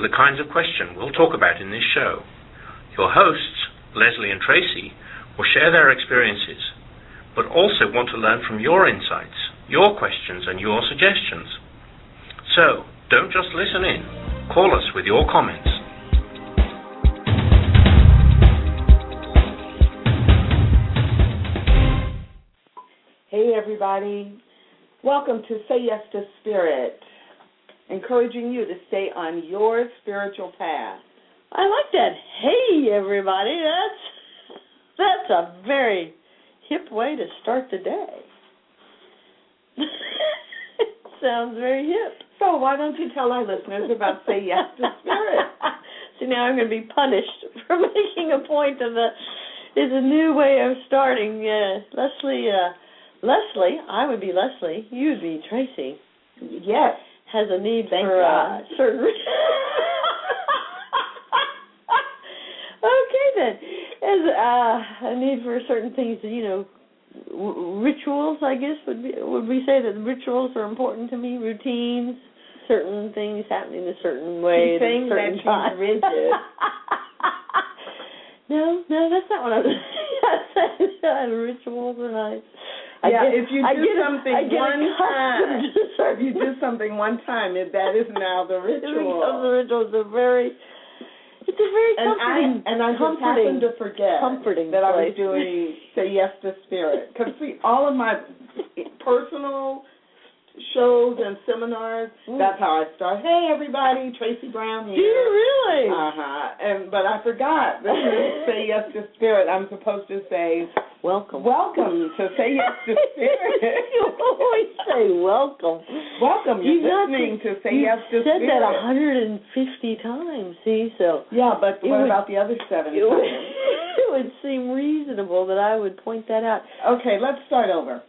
are the kinds of questions we'll talk about in this show. Your hosts, Lesley and Tracy, will share their experiences, but also want to learn from your insights, your questions, and your suggestions. So, don't just listen in. Call us with your comments. Hey, everybody. Welcome to Say Yes to Spirit, encouraging you to stay on your spiritual path. I like that. Hey, everybody. That's that's a very hip way to start the day. Sounds very hip. So why don't you tell our listeners about Say Yes to Spirit? See, now I'm going to be punished for making a point of the. It's a new way of starting. Uh, Lesley, uh, Lesley, I would be Lesley. You would be Tracy. Yes. Has a need Thank for God. uh, certain. okay then, as uh, a need for certain things, you know, w- rituals. I guess would be would we say that rituals are important to me? Routines, certain things happening a certain way at a certain that time. no, no, that's not what I was saying. rituals are nice. I yeah, get- if you do something one time, accustomed to certain if you do something one time, it, that is now the It becomes ritual. a ritual. It's a very, it's a very And I comforting, and I just comforting, happened to forget comforting that I was doing say yes to spirit because see all of my personal shows and seminars Mm. that's how I start. Hey everybody, Tracy Brown Do here. you really? Uh huh. And but I forgot. This is say yes to spirit. I'm supposed to say welcome. welcome to say yes to spirit. you always say welcome. welcome. You're You listening to, say you yes to spirit. said that 150 times. See, so yeah, but what would- about the other seven it would, it would seem reasonable that I would point that out. Okay, let's start over.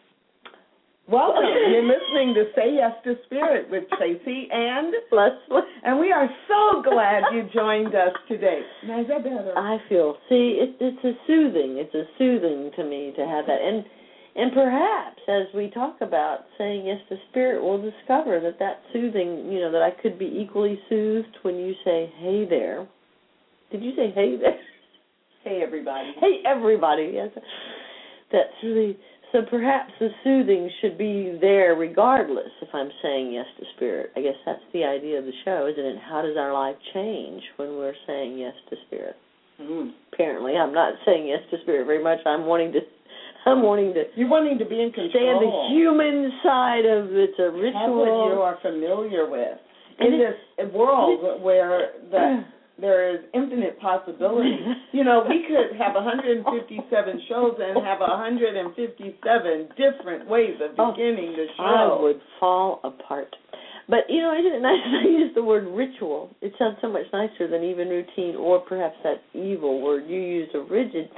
Welcome. You're listening to Say Yes to Spirit with Tracy and Lesley. and we are so glad you joined us today. Now is that better? I feel. See, it, it's a soothing. It's a soothing to me to have that, and and perhaps as we talk about saying yes to spirit, we'll discover that that soothing. You know, that I could be equally soothed when you say, "Hey there." Did you say, "Hey there"? hey everybody. hey everybody. Yes, that's really. So perhaps the soothing should be there regardless if I'm saying yes to spirit. I guess that's the idea of the show, isn't it? How does our life change when we're saying yes to spirit? Mm. apparently I'm not saying yes to spirit very much. I'm wanting to I'm wanting to You're wanting to be in control. stay on the human side of it's a Have what you are familiar with. And In it- this world where the there is infinite possibility. You know, we could have 157 shows and have 157 different ways of Oh, beginning the show. I would fall apart. But you know, isn't it nice to use the word ritual? It sounds so much nicer than even routine or perhaps that evil word you used of rigid.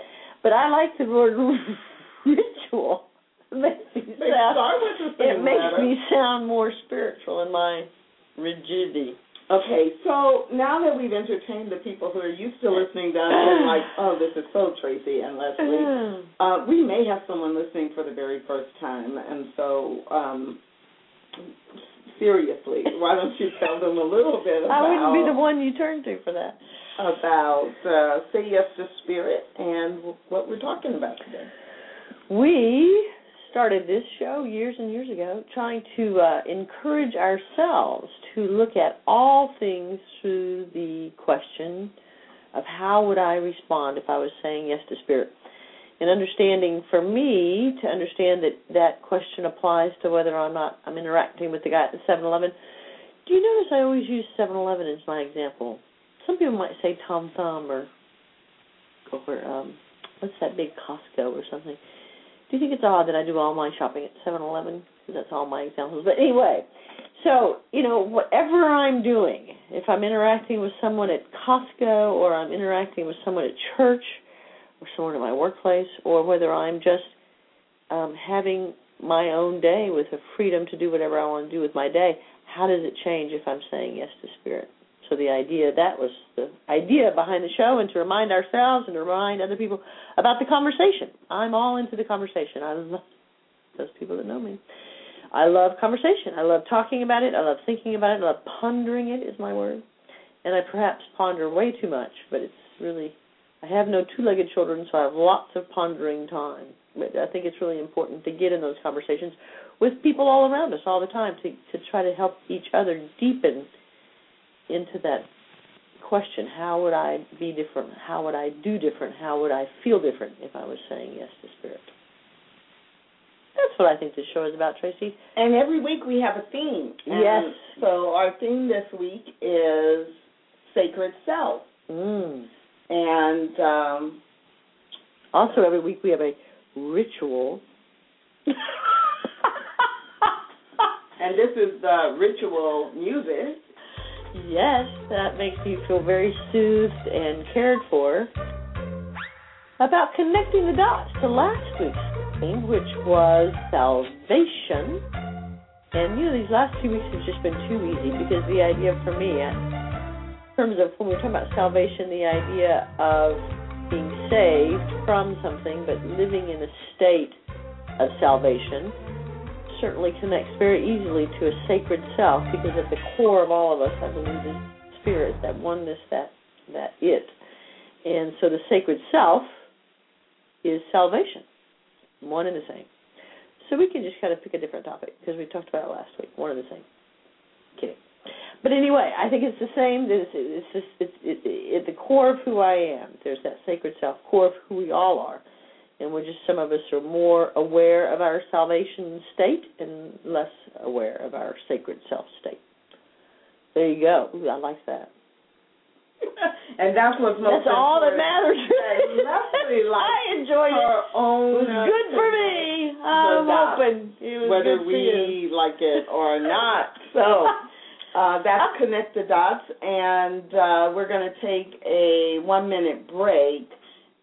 But I like the word ritual. It makes me sound start with the it makes letter. me sound more spiritual in my rigidity. Okay, so now that we've entertained the people who are used to listening to us and like, oh, this is so Tracy and Lesley, uh, we may have someone listening for the very first time, and so um, seriously, why don't you tell them a little bit about I wouldn't be the one you turn to for that. about uh, say yes to spirit and what we're talking about today. We started this show years and years ago trying to uh, encourage ourselves to look at all things through the question of how would I respond if I was saying yes to spirit. And understanding for me to understand that that question applies to whether or not I'm interacting with the guy at the 7-Eleven. Do you notice I always use 7-Eleven as my example? Some people might say Tom Thumb or or um, what's that big Costco or something. Do you think it's odd that I do all my shopping at 7-Eleven? Because that's all my examples. But anyway, so you know, whatever I'm doing, if I'm interacting with someone at Costco or I'm interacting with someone at church or someone at my workplace, or whether I'm just um, having my own day with the freedom to do whatever I want to do with my day, how does it change if I'm saying yes to spirit? So the idea that was the idea behind the show, and to remind ourselves and to remind other people about the conversation. I'm all into the conversation. I love those people that know me. I love conversation. I love talking about it. I love thinking about it. I love pondering it is my word. And I perhaps ponder way too much, but it's really I have no two-legged children, so I have lots of pondering time. But I think it's really important to get in those conversations with people all around us all the time to to try to help each other deepen into that question how would I be different? How would I do different? How would I feel different if I was saying yes to spirit? That's what I think this show is about, Tracy. And every week we have a theme. And yes. So our theme this week is sacred self. Mm. And um, also every week we have a ritual. and this is the ritual music. Yes, that makes you feel very soothed and cared for. About connecting the dots to last week's theme, which was salvation. And you know, these last two weeks have just been too easy because the idea for me, in terms of when we're talking about salvation, the idea of being saved from something but living in a state of salvation certainly connects very easily to a sacred self because at the core of all of us, I believe, is spirit, that oneness, that that it. And so the sacred self is salvation, one and the same. So we can just kind of pick a different topic because we talked about it last week, one and the same. Kidding. But anyway, I think it's the same. It's, it's just it's, it, it, at the core of who I am. There's that sacred self, core of who we all are and we're just some of us are more aware of our salvation state and less aware of our sacred self state. There you go. Ooh, I like that. and that's what's most That's all that matters. Lesley likes I enjoy it. own. It was good for me. I'm hoping it was whether good we like it or not. So uh, that's connect the dots, and uh, we're going to take a one minute break.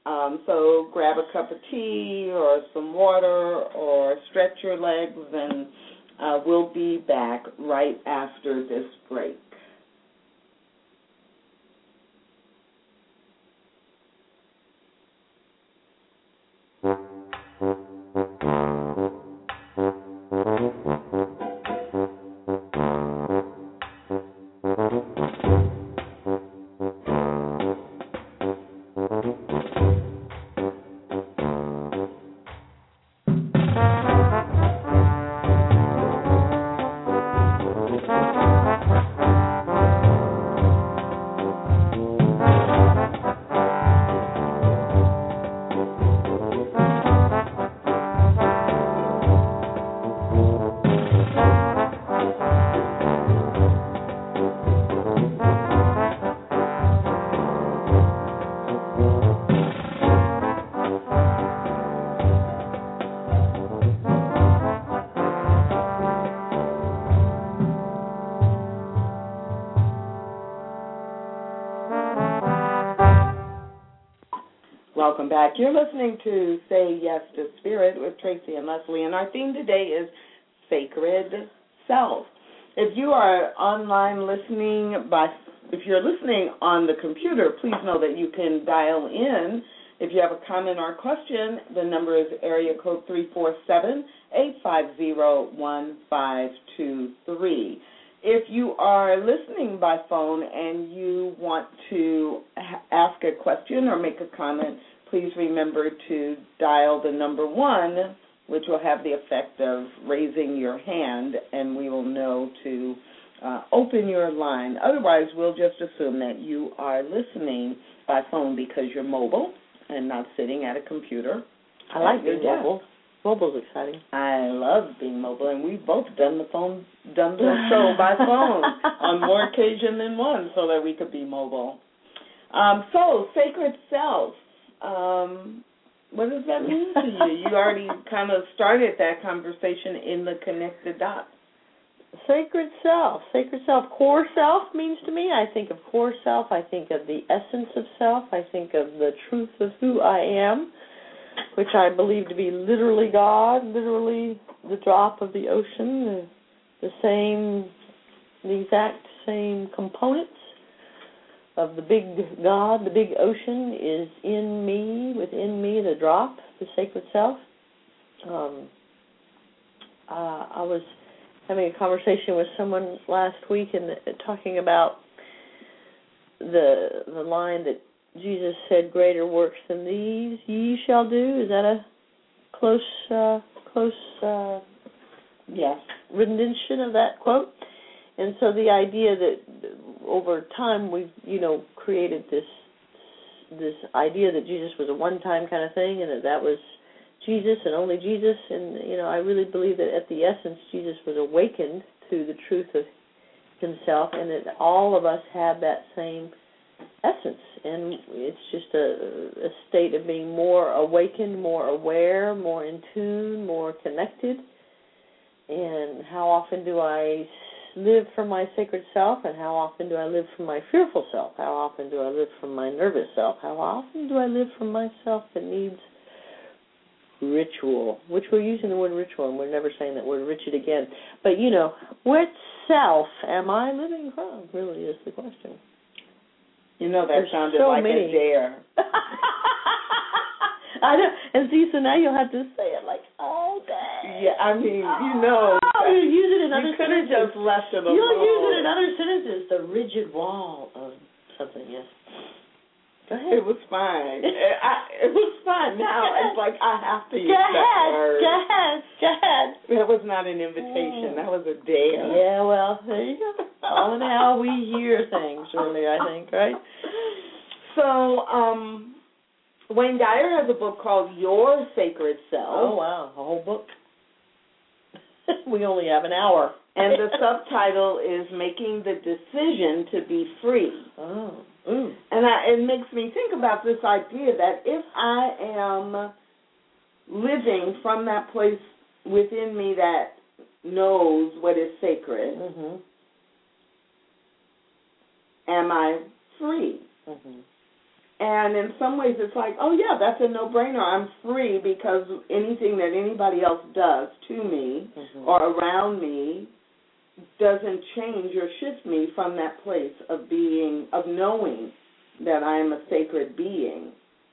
Um, so grab a cup of tea or some water or stretch your legs, and uh, we'll be back right after this break. Welcome back. You're listening to Say Yes to Spirit with Tracy and Lesley, and our theme today is Sacred Self. If you are online listening by, if you're listening on the computer, please know that you can dial in. If you have a comment or question, the number is area code three four seven eight five zero one five two three. If you are listening by phone and you want to ask a question or make a comment, please remember to dial the number one, which will have the effect of raising your hand, and we will know to uh, open your line. Otherwise, we'll just assume that you are listening by phone because you're mobile and not sitting at a computer. I like being mobile. Mobile's exciting. I love being mobile, and we've both done the phone, done the show by phone on more occasion than one, so that we could be mobile. Um, so, sacred self. Um, what does that mean to you? You already kind of started that conversation in the connected dots. Sacred self, sacred self, core self means to me. I think of core self. I think of the essence of self. I think of the truth of who I am which I believe to be literally God, literally the drop of the ocean, the, the same, the exact same components of the big God, the big ocean, is in me, within me, the drop, the sacred self. Um, uh, I was having a conversation with someone last week and talking about the the line that Jesus said, "Greater works than these ye shall do." Is that a close uh, close uh, Yes. rendition of that quote? And so the idea that over time we've you know created this this idea that Jesus was a one-time kind of thing, and that that was Jesus and only Jesus. And you know, I really believe that at the essence, Jesus was awakened to the truth of Himself, and that all of us have that same essence. And it's just a, a state of being more awakened, more aware, more in tune, more connected. And how often do I live from my sacred self, and how often do I live from my fearful self? How often do I live from my nervous self? How often do I live from myself that needs ritual? Which we're using the word ritual, and we're never saying that word ritual again. But you know, which self am I living from? Really is the question. You know that There's sounded so like many. a dare. I know, and see, so now you'll have to say it like oh, all day. Yeah, I mean, you oh, know, Oh, you in other you could have sentences. just left it alone. You'll use it in other sentences. The rigid wall of something. Yes. Go ahead. It was fine. it, I, it was fine. Now it's like I have to use Go that ahead. word. Go ahead. Go ahead. That was not an invitation. That was a dare. Yeah. Well, there you go. All in how we hear things, really. I think, right? So, um, Wayne Dyer has a book called Your Sacred Self. Oh wow, a whole book. we only have an hour. And the subtitle is Making the Decision to Be Free. Oh. Ooh. And I, it makes me think about this idea that if I am living from that place within me that knows what is sacred, Mhm. am I free? Mhm. And in some ways, it's like, oh yeah, that's a no-brainer. I'm free because anything that anybody else does to me Mhm. or around me doesn't change or shift me from that place of being, of knowing that I am a sacred being,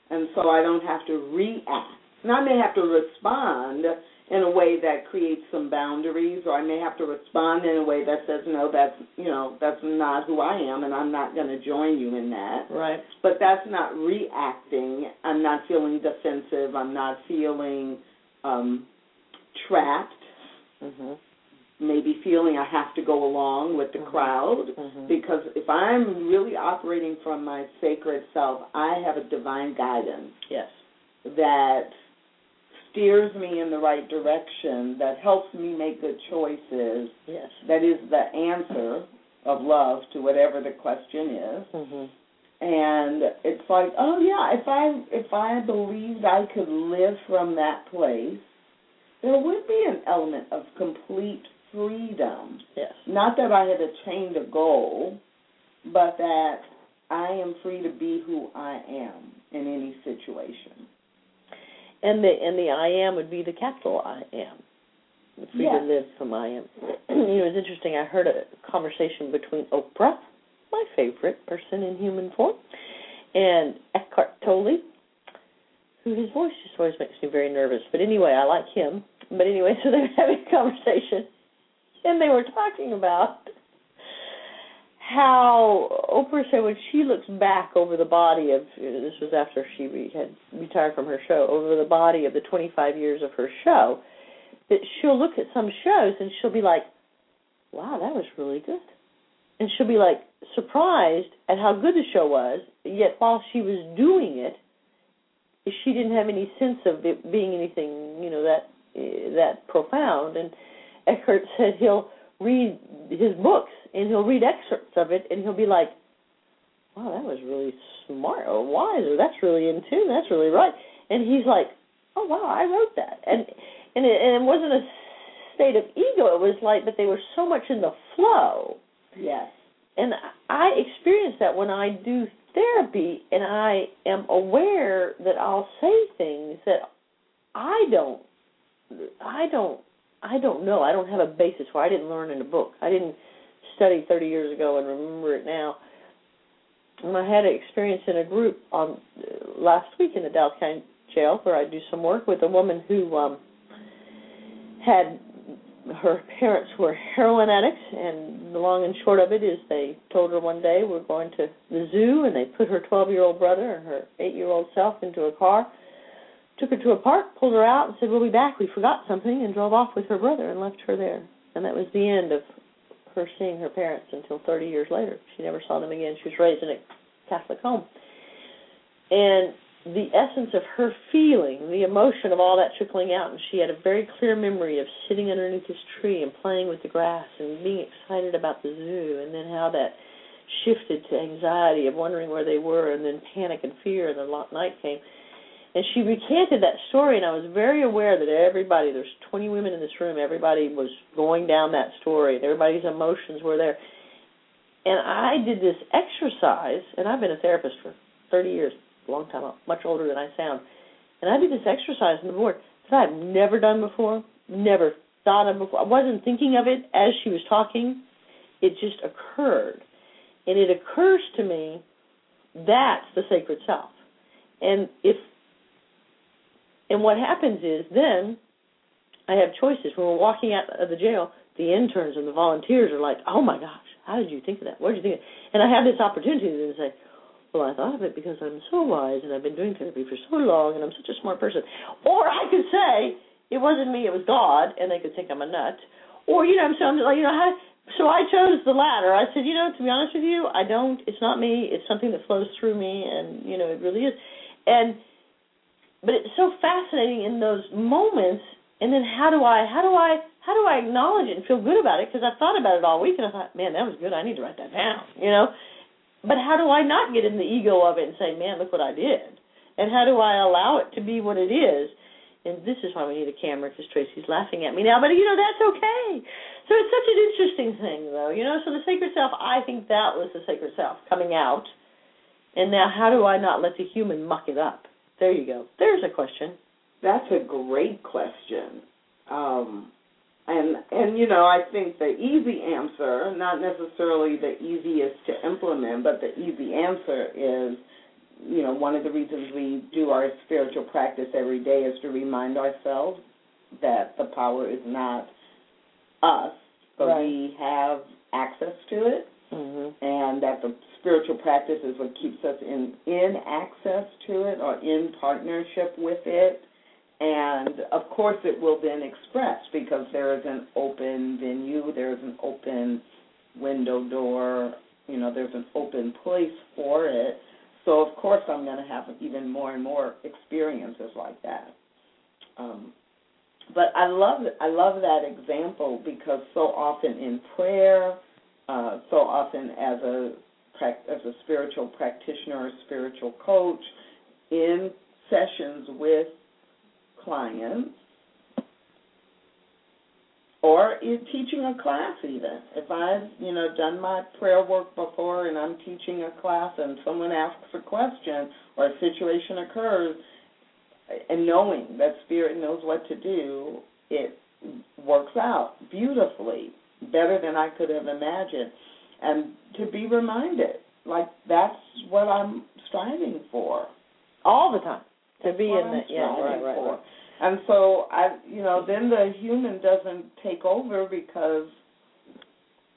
and so I don't have to react. And I may have to respond in a way that creates some boundaries, or I may have to respond in a way that says, no, that's you know, that's not who I am, and I'm not going to join you in that Right. but that's not reacting. I'm not feeling defensive. I'm not feeling um, trapped. Mhm. Maybe feeling I have to go along with the Mhm. crowd. Mhm. Because if I'm really operating from my sacred self, I have a divine guidance Yes. that steers me in the right direction, that helps me make good choices, Yes. that is the answer of love to whatever the question is. Mhm. and it's like oh yeah if i if i believed i could live from that place there would be an element of complete freedom Yes. not that i had attained a goal but that i am free to be who i am in any situation And the and the I am would be the capital I am. Free Yes. to live from I am. you know, it's interesting. I heard a conversation between Oprah, my favorite person in human form, and Eckhart Tolle, who his voice just always makes me very nervous. But anyway, I like him. But anyway, so they were having a conversation, and they were talking about how Oprah said when she looks back over the body of this was after she had retired from her show over the body of the 25 years of her show that she'll look at some shows and she'll be like wow that was really good. And she'll be like surprised at how good the show was yet while she was doing it she didn't have any sense of it being anything you know that eh, that profound. And Eckhart said he'll read his books and he'll read excerpts of it and he'll be like, Wow, that was really smart. Or wise. Or that's really in tune, that's really right. And he's like, Oh wow, I wrote that. And and it, and it wasn't a state of ego, it was like but they were so much in the flow. yes. And I experience that when I do therapy and I am aware that I'll say things that I don't I don't I don't know. I don't have a basis for. I didn't learn in a book. I didn't study 30 years ago and remember it now. I had an experience in a group on uh, last week in the Dallas County Jail where I do some work with a woman who um had her parents were heroin addicts and the long and short of it is they told her one day we're going to the zoo and they put her 12 year old brother and her 8 year old self into a car took her to a park pulled her out and said we'll be back. We forgot something and drove off with her brother and left her there. And that was the end of her seeing her parents until 30 years later. She never saw them again. She was raised in a catholic home. And the essence of her feeling, the emotion of all that trickling out, and she had a very clear memory of sitting underneath this tree and playing with the grass and being excited about the zoo, and then how that shifted to anxiety of wondering where they were, and then panic and fear, and the night came. And she recanted that story, and I was very aware that everybody, there's 20 women in this room, everybody was going down that story, and everybody's emotions were there. And I did this exercise, and I've been a therapist for 30 years a long time, much older than I sound. And I did this exercise on the board that I've never done before, never thought of before. I wasn't thinking of it as she was talking. It just occurred. And it occurs to me that's the sacred self. And if and what happens is then I have choices. When we're walking out of the jail, the interns and the volunteers are like, "Oh my gosh, how did you think of that? What did you think?" Of? And I have this opportunity to say, well, I thought of it because I'm so wise and I've been doing therapy for so long and I'm such a smart person. Or I could say it wasn't me, it was God, and they could think I'm a nut. Or you know, so I'm like, you know, how, so I chose the latter. I said, you know, to be honest with you, I don't. It's not me. It's something that flows through me, and you know, it really is. And but it's so fascinating in those moments. And then how do I, how do I, how do I acknowledge it and feel good about it? Because I thought about it all week, and I thought, man, that was good. I need to write that down. You know. But how do I not get in the ego of it and say, man, look what I did? And how do I allow it to be what it is? And this is why we need a camera because Tracy's laughing at me now. But, you know, that's okay. So it's such an interesting thing, though. You know, so the sacred self, I think that was the sacred self coming out. And now how do I not let the human muck it up? There you go. There's a question. That's a great question. Um, and and you know, I think the easy answer, not necessarily the easiest to implement, but the easy answer is, you know, one of the reasons we do our spiritual practice every day is to remind ourselves that the power is not us, but right. we have access to it, mm-hmm. and that the spiritual practice is what keeps us in in access to it or in partnership with it and of course, it will then express because there is an open venue, there is an open window door, you know, there's an open place for it. So of course, I'm going to have even more and more experiences like that. Um, but I love I love that example because so often in prayer, uh, so often as a as a spiritual practitioner or spiritual coach, in sessions with clients or in teaching a class even. If I've, you know, done my prayer work before and I'm teaching a class and someone asks a question or a situation occurs and knowing that spirit knows what to do, it works out beautifully, better than I could have imagined. And to be reminded, like that's what I'm striving for. All the time. To That's be in the yeah, right, right, for. right. And so I, you know, then the human doesn't take over because,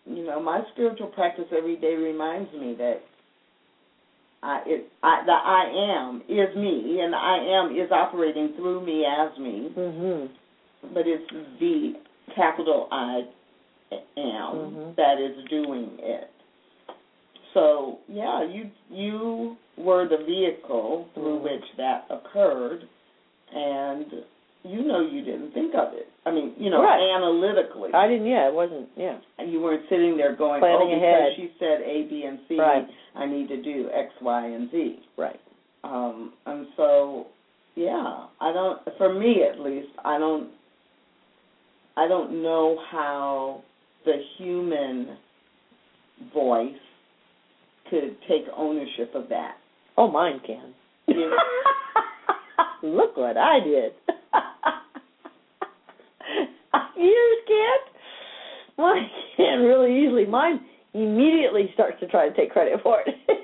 you know, my spiritual practice every day reminds me that I, it, I, the I am is me, and I am is operating through me as me, Mm-hmm. but it's the capital I am Mhm. that is doing it. So yeah, you you were the vehicle through Mhm. which that occurred, and you know you didn't think of it. I mean, you know, Right. analytically, I didn't. Yeah, it wasn't. Yeah. and you weren't sitting there going, Planning "Oh, because ahead. she said A, B, and C, Right. I need to do X, Y, and Z." Right. Um, and so, yeah, I don't. For me, at least, I don't. I don't know how the human voice could take ownership of that. Oh, mine can. Yeah. Look what I did. Yours can't. Mine can really easily. Mine immediately starts to try to take credit for it.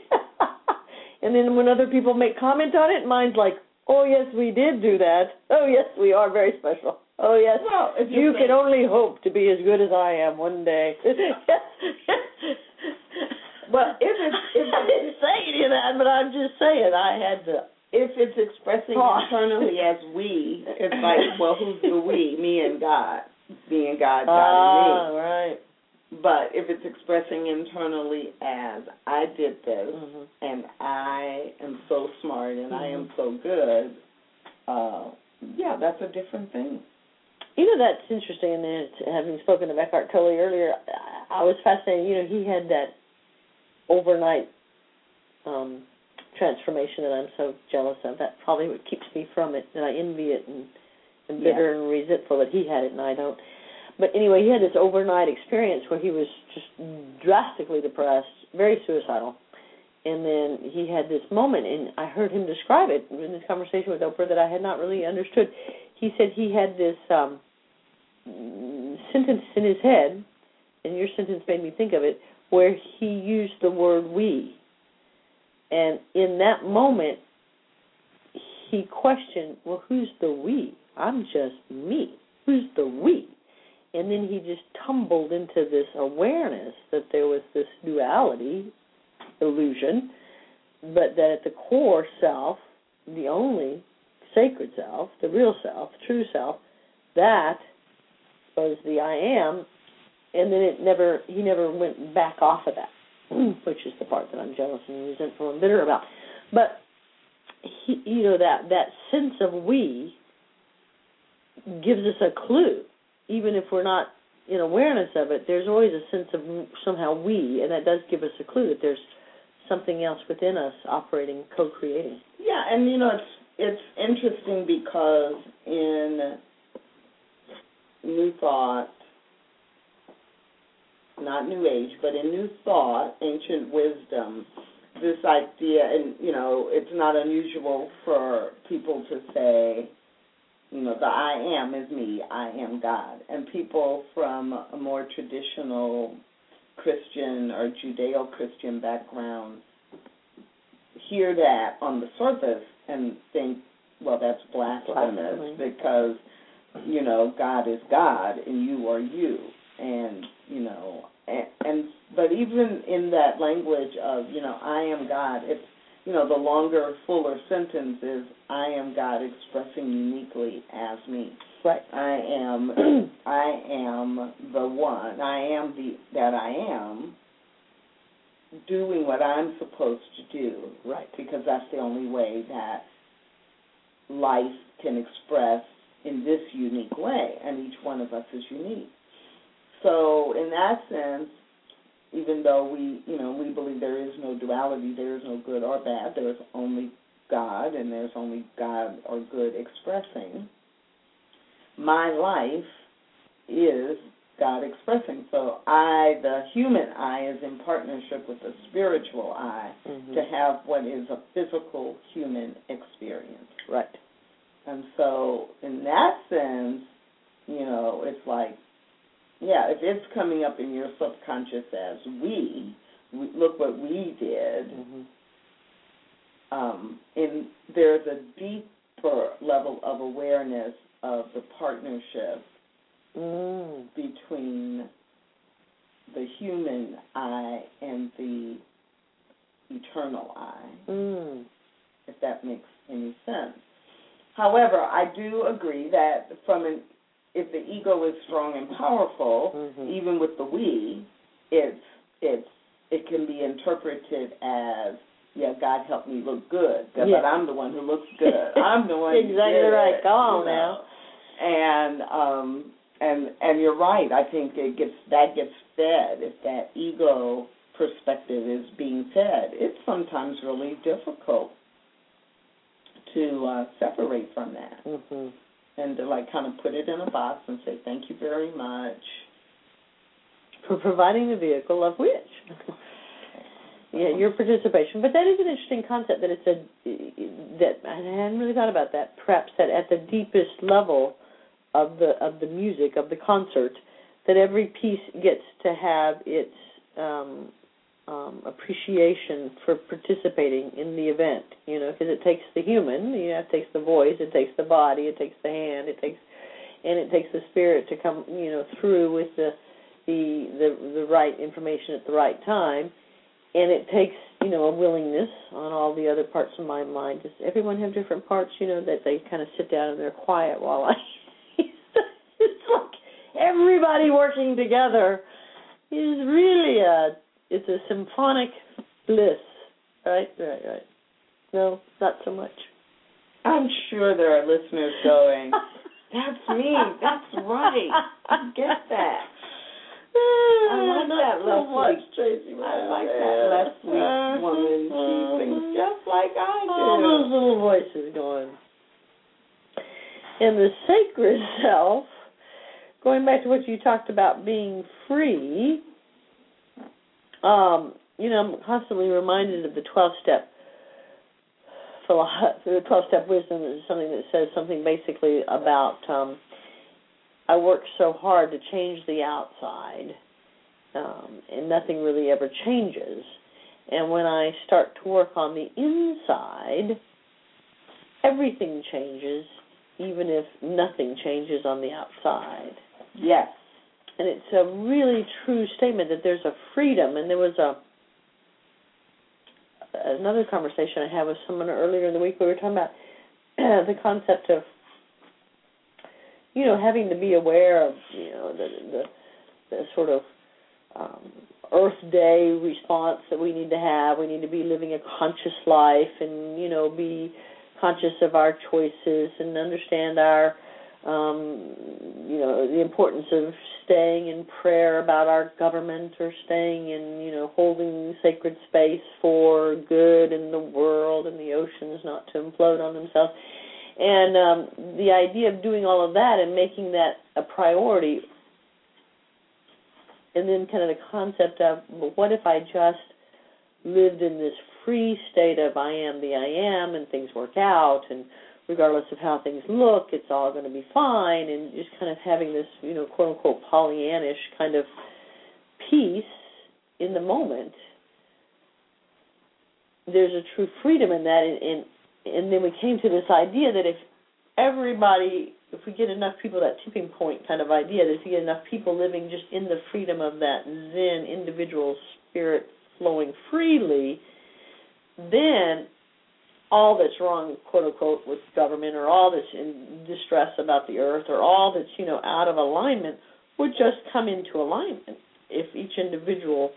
And then when other people make comment on it, mine's like, "Oh yes, we did do that. Oh yes, we are very special. Oh yes, Well, if you can only hope to be as good as I am one day." Well, if it's if I didn't say any of that, but I'm just saying I had to. if it's expressing Pause. internally as we, it's like, well, who's the we? Me and God. Me and God, God Ah, and right. me. But if it's expressing internally as I did this hmm and I am so smart and I am Mhm. so good, uh, yeah, that's a different thing. You know that's interesting. And then having spoken to Eckhart Tolle earlier, I I was fascinated. You know, he had that overnight um transformation that I'm so jealous of. That's probably what keeps me from it. And I envy it and and bitter and resentful that he had it and I don't. But anyway, he had this overnight experience where he was just drastically depressed, very suicidal. And then he had this moment, and I heard him describe it in this conversation with Oprah that I had not really understood. He said he had this um sentence in his head, and your sentence made me think of it, where he used the word we. And in that moment, he questioned, well, who's the we? I'm just me. Who's the we? And then he just tumbled into this awareness that there was this duality illusion, but that at the core self, the only sacred self, the real self, true self, that was the I am, and then it never he never went back off of that, which is the part that I'm jealous and resentful and bitter about. But he, you know that that sense of we gives us a clue, even if we're not in awareness of it. There's always a sense of somehow we, and that does give us a clue that there's something else within us operating, co-creating. Yeah, and you know it's it's interesting because in New Thought, not New Age, but in New Thought, ancient wisdom, this idea, and you know, it's not unusual for people to say, you know, the I am is me, I am God, and people from a more traditional Christian or Judeo-Christian background hear that on the surface and think, well, that's blasphemous Blasphemy. because, you know, God is God and you are you. And, you know, and, and but even in that language of, you know, I am God, it's, you know, the longer, fuller sentence is, I am God expressing uniquely as me. Right. I am I am the one. I am the that I am doing what I'm supposed to do. Right. Because that's the only way that life can express in this unique way and each one of us is unique. So in that sense, even though we you know, we believe there is no duality, there is no good or bad, there's only God and there's only God or good expressing my life is God expressing. So I, the human I, is in partnership with the spiritual I Mhm. to have what is a physical human experience. Right. And so, in that sense, you know, it's like, yeah, if it's coming up in your subconscious as we, we look what we did, hmm um, and there's a deeper level of awareness of the partnership Mm. between the human I and the eternal I, Mm. if that makes any sense. However, I do agree that from an if the ego is strong and powerful, Mhm. even with the we, it's it's it can be interpreted as yeah, God help me look good, but I'm the one who looks good. I'm the one Exactly did right. Go on you know. now. And um and and you're right. I think it gets that gets fed if that ego perspective is being fed. It's sometimes really difficult to uh, separate from that Mhm. and to like kind of put it in a box and say thank you very much. For providing the vehicle of which. yeah, your participation. But that is an interesting concept that it's a that I hadn't really thought about that. Perhaps that at the deepest level of the of the music of the concert, that every piece gets to have its um um, appreciation for participating in the event. You know, because it takes the human, you know, it takes the voice, it takes the body, it takes the hand, it takes, and it takes the spirit to come, you know, through with the the the the right information at the right time, and it takes you know a willingness on all the other parts of my mind. Does everyone have different parts? You know that they kind of sit down and they're quiet while I. it's like everybody working together is really a it's a symphonic bliss, right? Right, right. No, not so much. I'm sure there are listeners going, "That's me. That's right. I get that." I like that so much, Tracy. I like that Lesley woman. She thinks just like I do. All those little voices going. And the sacred self, going back to what you talked about being free, um, you know, I'm constantly reminded of the 12 step the 12 step wisdom is something that says something basically about um, I work so hard to change the outside, um, and nothing really ever changes. And when I start to work on the inside, everything changes, even if nothing changes on the outside. Yes. And it's a really true statement that there's a freedom. And there was a another conversation I had with someone earlier in the week. We were talking about the concept of you know having to be aware of you know the the, the sort of um, Earth Day response that we need to have. We need to be living a conscious life, and you know, be conscious of our choices and understand our, um, you know, the importance of staying in prayer about our government or staying in, you know, holding sacred space for good in the world and the oceans not to implode on themselves. And um, the idea of doing all of that and making that a priority and then kind of the concept of what if I just lived in this free state of I am the I am and things work out and regardless of how things look, it's all going to be fine and just kind of having this, you know, quote unquote Pollyannish kind of peace in the moment. There's a true freedom in that and and, and then we came to this idea that if everybody if we get enough people that tipping point kind of idea that if you get enough people living just in the freedom of that zen individual spirit flowing freely then all that's wrong quote unquote with government or all that's in distress about the earth or all that's you know out of alignment would just come into alignment if each individual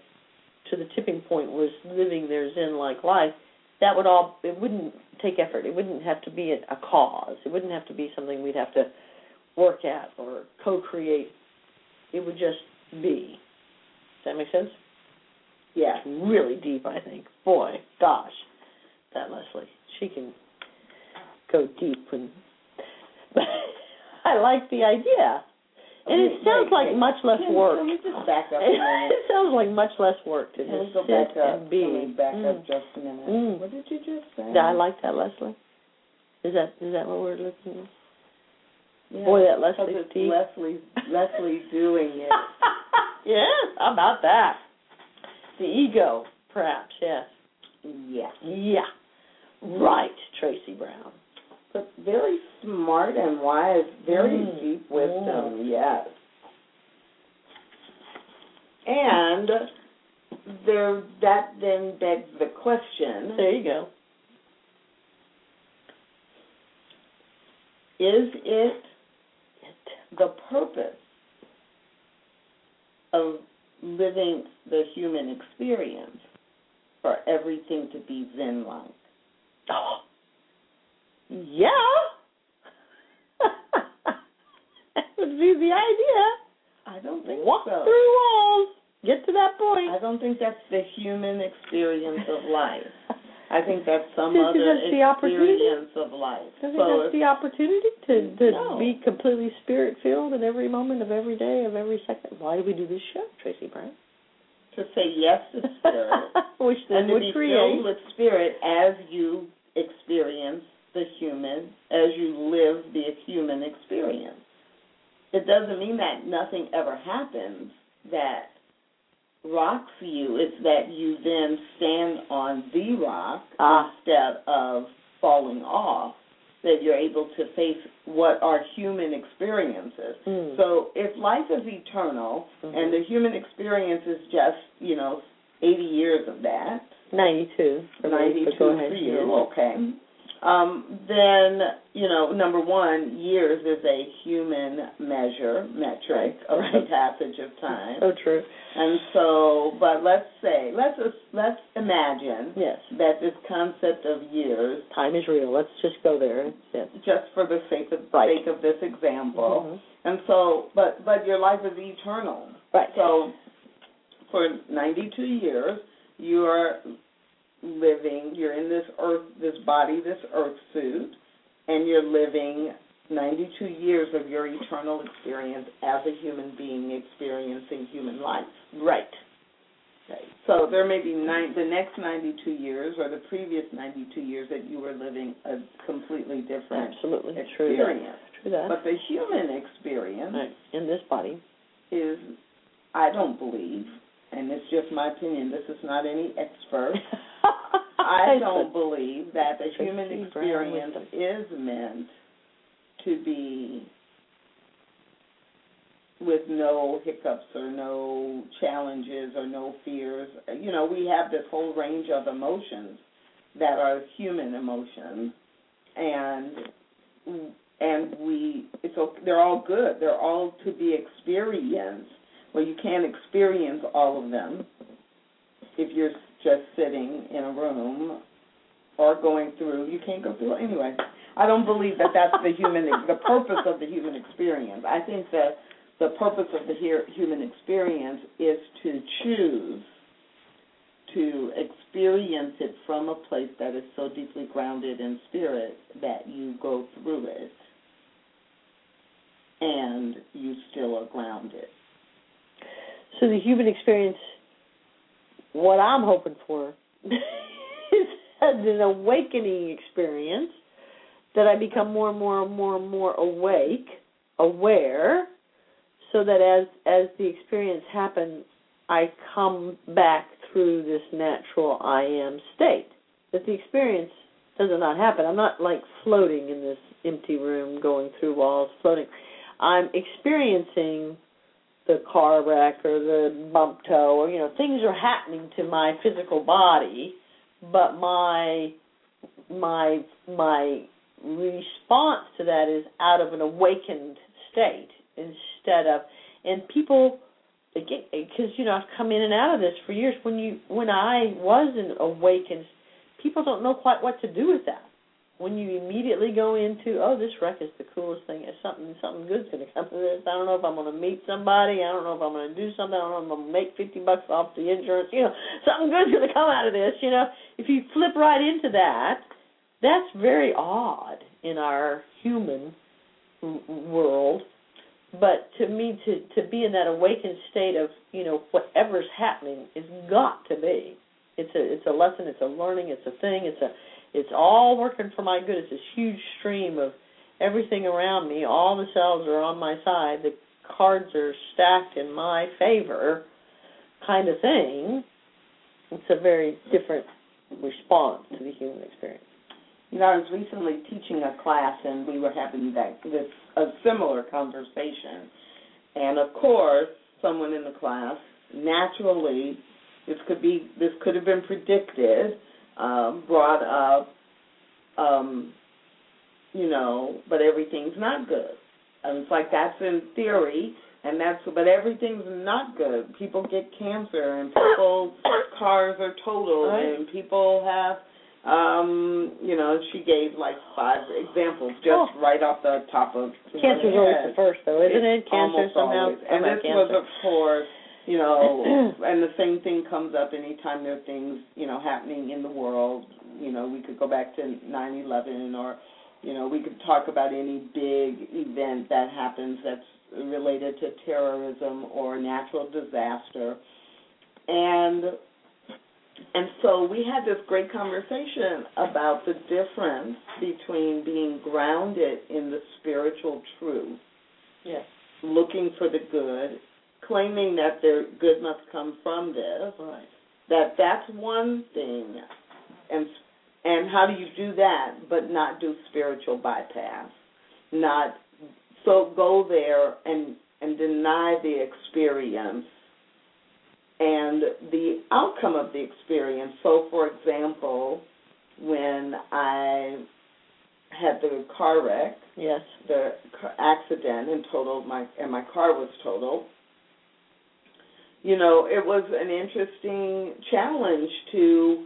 to the tipping point was living their zen like life that would all it wouldn't take effort. It wouldn't have to be a, a cause. It wouldn't have to be something we'd have to work at or co-create. It would just be. Does that make sense? Yeah. Really deep, I think. Boy, gosh, that Lesley, she can go deep and. But I like the idea. And it sounds like much less work. Can we just back up it sounds like much less work to just go sit back up? and be. Can we back Mm. up just a minute? Mm. What did you just say? Yeah, I like that, Lesley. Is that is that what we're looking at? Yeah. Boy, that Because Lesley it's Steve. Lesley, Lesley doing it. yes, how about that? The ego, perhaps, yes. Yeah. Yeah. Right, Tracy Brown. But very smart and wise, very Mm. deep wisdom, yes. And there that then begs the question There you go. is it the purpose of living the human experience for everything to be Zen like? Oh. Yeah. that would be the idea. I don't think Walk so. through walls. Get to that point. I don't think that's the human experience of life. I think that's some Think other that's the opportunity? experience of life. I think so that's the opportunity to to No. be completely spirit filled in every moment of every day of every second. Why do we do this show, Tracy Brown? to say yes to spirit Which then and to would be create. filled with spirit as you experience the human, as you live the human experience. It doesn't mean that nothing ever happens, that rocks you It's that you then stand on the rock Ah. instead of falling off. That you're able to face what are human experiences. Mm. So if life is eternal Mhm. and the human experience is just, you know, 80 years of that, 92. for 92 but ahead. for you, okay. Um, then, you know, number one, years is a human measure, metric of the passage of time. So true. And so, but let's say, let's let's imagine Yes. that this concept of years, Time is real. Let's just go there. Yes. just for the sake of Right. sake of this example, Mhm. and so, but but your life is eternal. Right. So, for 92 years, you are living. You're in this earth, this body, this earth suit, and you're living 92 years of your eternal experience as a human being experiencing human life. Right. Okay. So there may be nine, the next 92 years or the previous 92 years that you were living a completely different Absolutely true. That. experience. True that. But the human experience right. In this body. is, I don't believe, and it's just my opinion. This is not any expert. I don't believe that the human experience is meant to be with no hiccups or no challenges or no fears. You know, we have this whole range of emotions that are human emotions, and and we it's they're all good. They're all to be experienced. Well, you can't experience all of them if you're just sitting in a room or going through. You can't go through anyway. I don't believe that that's the human the purpose of the human experience. I think that the purpose of the human experience is to choose to experience it from a place that is so deeply grounded in spirit that you go through it and you still are grounded. So the human experience, what I'm hoping for, is an awakening experience that I become more and more and more and more awake, aware, so that as as the experience happens, I come back through this natural I am state. That the experience does not not happen. I'm not like floating in this empty room, going through walls, floating. I'm experiencing the car wreck or the bump toe or you know things are happening to my physical body but my my my response to that is out of an awakened state instead of and people again because you know I've come in and out of this for years. When you when I was an awakened people don't know quite what to do with that when you immediately go into oh this wreck is the coolest thing it's something something good's going to come of this. I don't know if i'm going to meet somebody i don't know if i'm going to do something i don't know if i'm going to make fifty bucks off the insurance you know something good's going to come out of this you know. If you flip right into that that's very odd in our human world. But to me to to be in that awakened state of you know whatever's happening is got to be. It's a it's a lesson it's a learning it's a thing it's a it's all working for my good. It's this huge stream of everything around me. All the cells are on my side. The cards are stacked in my favor, kind of thing. It's a very different response to the human experience. You know, I was recently teaching a class, and we were having that this a similar conversation, and of course, someone in the class naturally, this could be this could have been predicted, um, brought up, um, you know, but everything's not good. And it's like that's in theory, and that's but everything's not good. People get cancer, and people's cars are totaled, Right. and people have um, you know, she gave like five examples just Oh. right off the top of Cancer's always the first, though, isn't it? Cancer somehow. always. And somehow this cancer. was, of course, you know, and the same thing comes up anytime there are things, you know, happening in the world. You know, we could go back to 9/11, or, you know, we could talk about any big event that happens that's related to terrorism or natural disaster, and and so we had this great conversation about the difference between being grounded in the spiritual truth yes. looking for the good claiming that their good must come from this. Right. That that's one thing, and and how do you do that but not do spiritual bypass? Not so go there and and deny the experience and the outcome of the experience. So, for example, when I had the car wreck, Yes. the accident, and totaled my and my car was totaled. You know, it was an interesting challenge to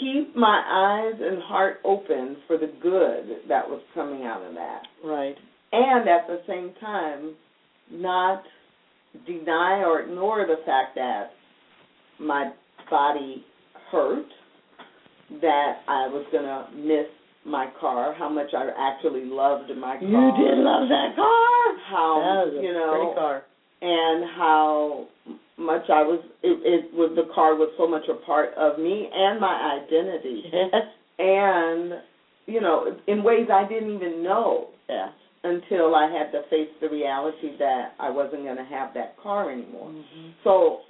keep my eyes and heart open for the good that was coming out of that Right. and at the same time not deny or ignore the fact that my body hurt, that I was going to miss my car, how much I actually loved my car. You did love that car. How that was a you know pretty car. And how much I was it, it was the car was so much a part of me and my identity Yes. and you know in ways I didn't even know Yes. until I had to face the reality that I wasn't going to have that car anymore. Mm-hmm. So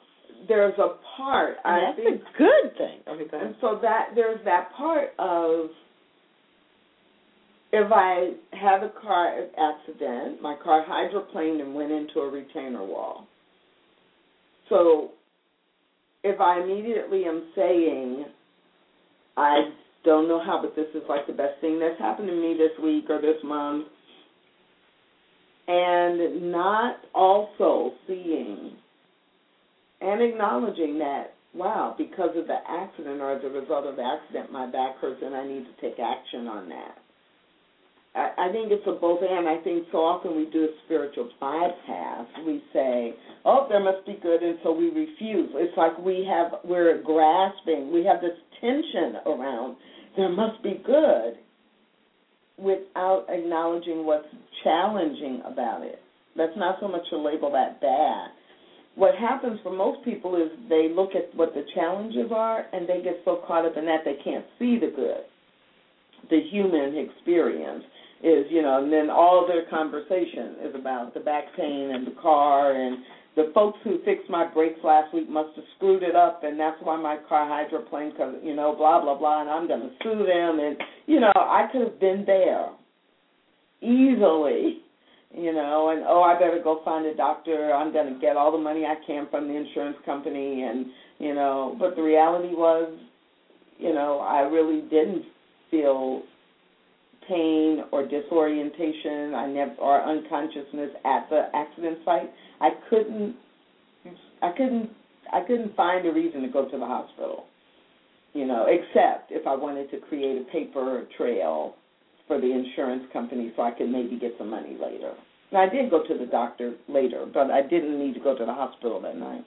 there's a part I that's think, a good thing. Okay, go and so that there's that part of if I had a car accident, my car hydroplaned and went into a retainer wall. So if I immediately am saying, I don't know how, but this is like the best thing that's happened to me this week or this month, and not also seeing and acknowledging that, wow, because of the accident or as a result of the accident, my back hurts and I need to take action on that. I, I think it's a both and. I think so often we do a spiritual bypass. We say, oh, there must be good, and so we refuse. It's like we have, we're grasping, we have this tension around, there must be good, without acknowledging what's challenging about it. That's not so much to label that bad what happens for most people is they look at what the challenges are and they get so caught up in that they can't see the good. The human experience is, you know, and then all their conversation is about the back pain and the car and the folks who fixed my brakes last week must have screwed it up and that's why my car hydroplaned because, you know, blah, blah, blah, and I'm going to sue them. And, you know, I could have been there easily you know, and oh, I better go find a doctor. I'm going to get all the money I can from the insurance company, and you know. But the reality was, you know, I really didn't feel pain or disorientation. I never or unconsciousness at the accident site. I couldn't, I couldn't, I couldn't find a reason to go to the hospital. You know, except if I wanted to create a paper trail for the insurance company so I could maybe get some money later. Now I did go to the doctor later, but I didn't need to go to the hospital that night.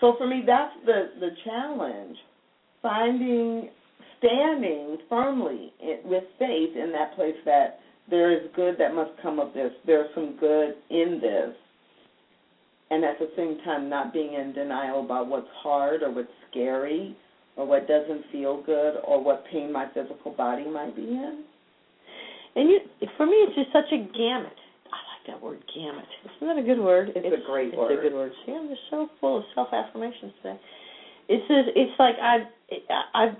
So for me that's the the challenge finding standing firmly in, with faith in that place that there is good that must come of this. There's some good in this. And at the same time not being in denial about what's hard or what's scary or what doesn't feel good or what pain my physical body might be in. And you, for me, it's just such a gamut. I like that word gamut. Isn't that a good word? It's a great it's word. It's a good word. See, I'm just so full of self affirmations today. It's just, it's like I've I've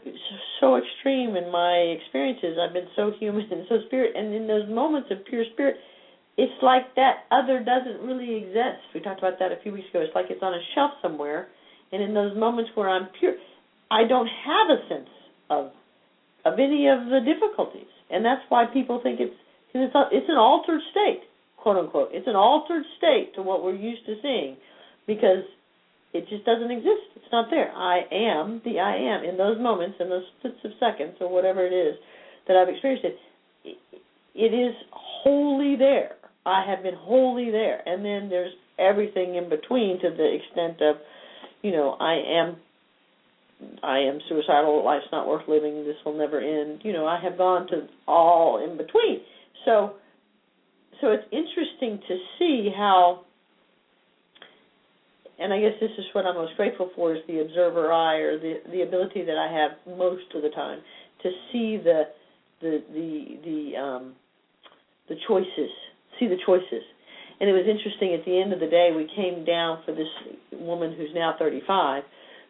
so extreme in my experiences. I've been so human and so spirit, and in those moments of pure spirit, it's like that other doesn't really exist. We talked about that a few weeks ago. It's like it's on a shelf somewhere, and in those moments where I'm pure, I don't have a sense of of any of the difficulties, and that's why people think it's because it's a, it's an altered state, quote unquote. It's an altered state to what we're used to seeing, because it just doesn't exist. It's not there. I am the I am in those moments, in those splits of seconds, or whatever it is that I've experienced it. It is wholly there. I have been wholly there, and then there's everything in between to the extent of, you know, I am I am suicidal, life's not worth living, this will never end. You know, I have gone to all in between. So so it's interesting to see how and I guess this is what I'm most grateful for is the observer eye or the the ability that I have most of the time to see the the the the um the choices, see the choices. And it was interesting. At the end of the day, we came down for this woman who's now 35,